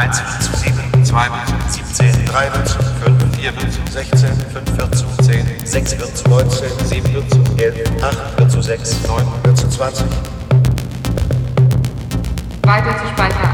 1 wird zu 7, 2 wird zu 17, 3 wird zu 5, 4 wird zu 16, 5 wird zu 10, 6 wird zu 19, 7 wird zu 11, 8 wird zu 6, 9 wird zu 20. Weiter zu Speicher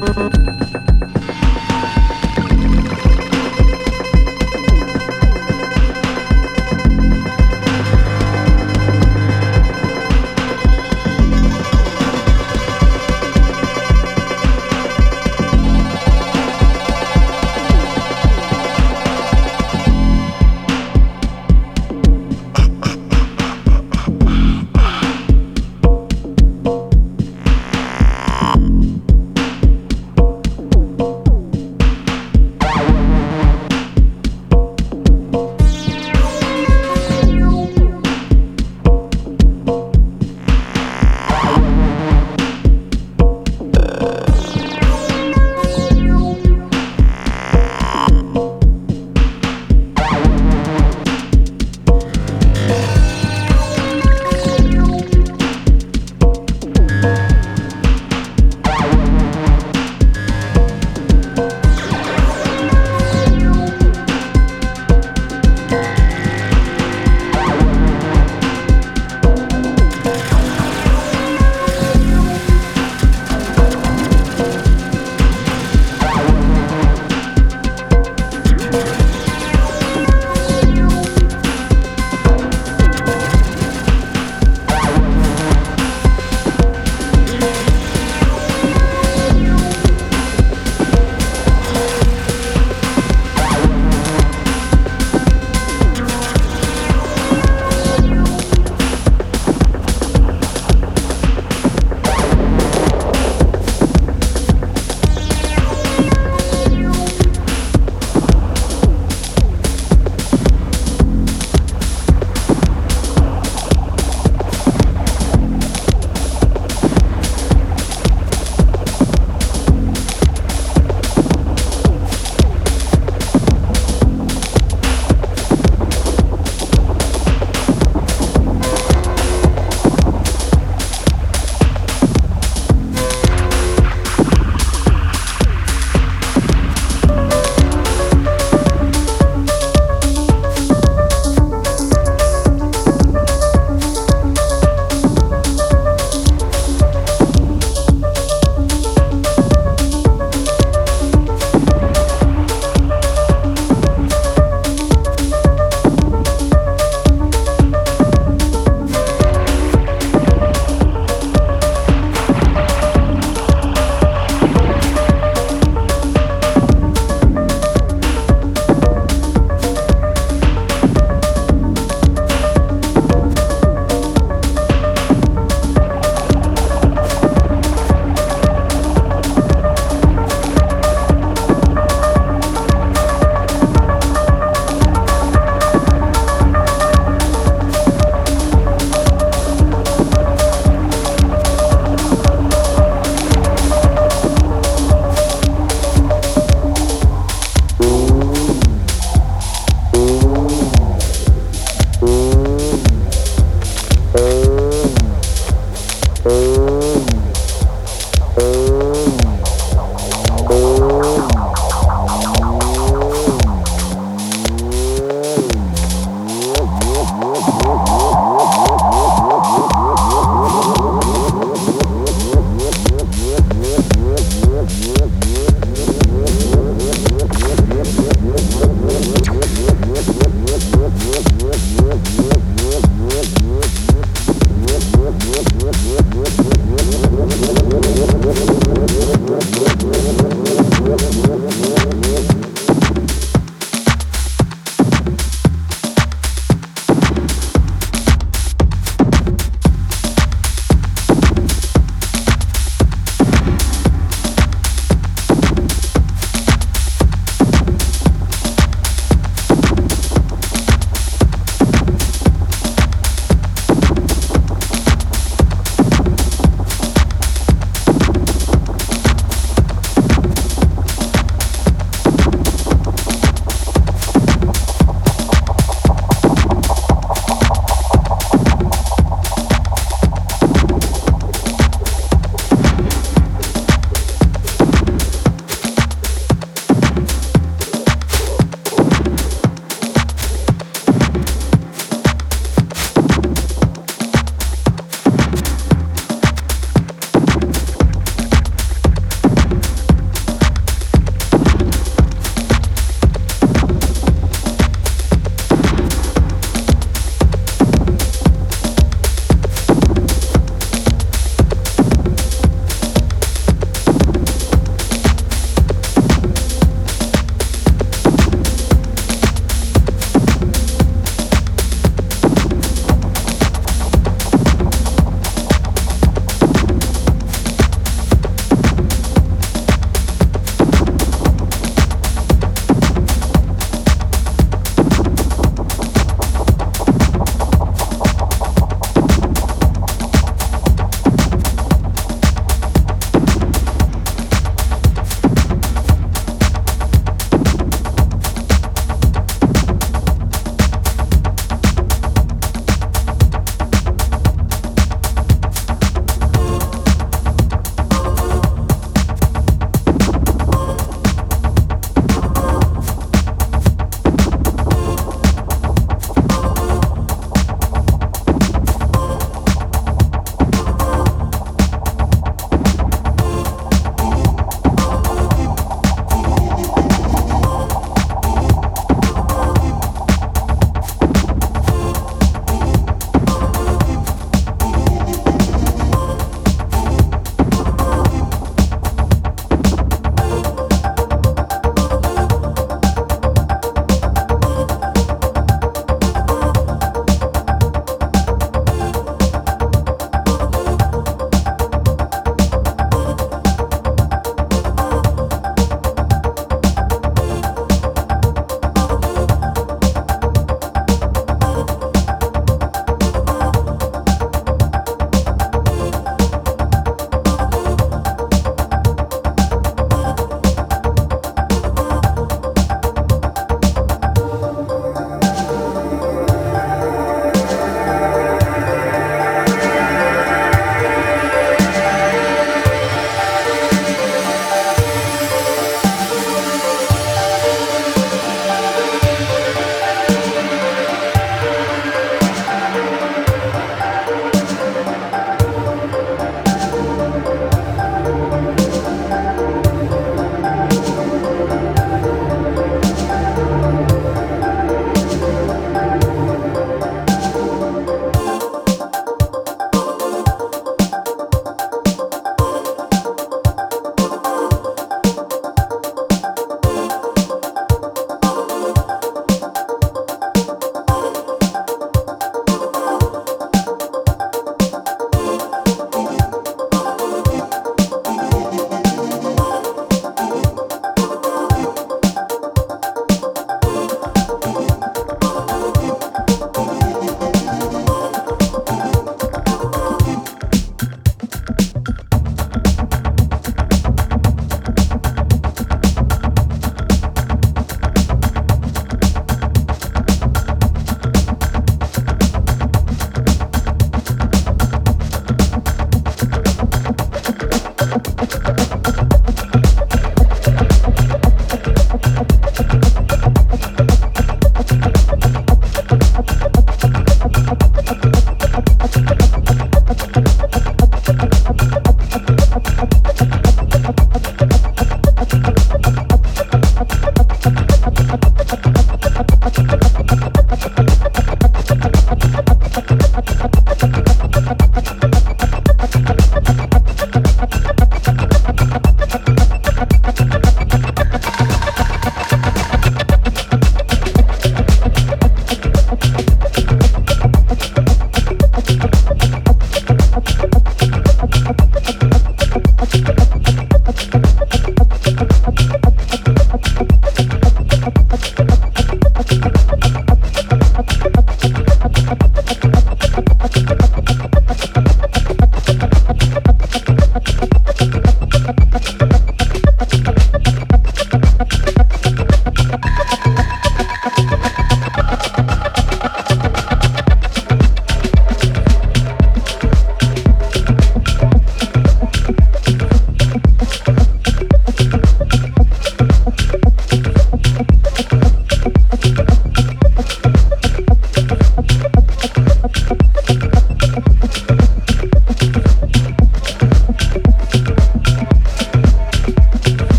Música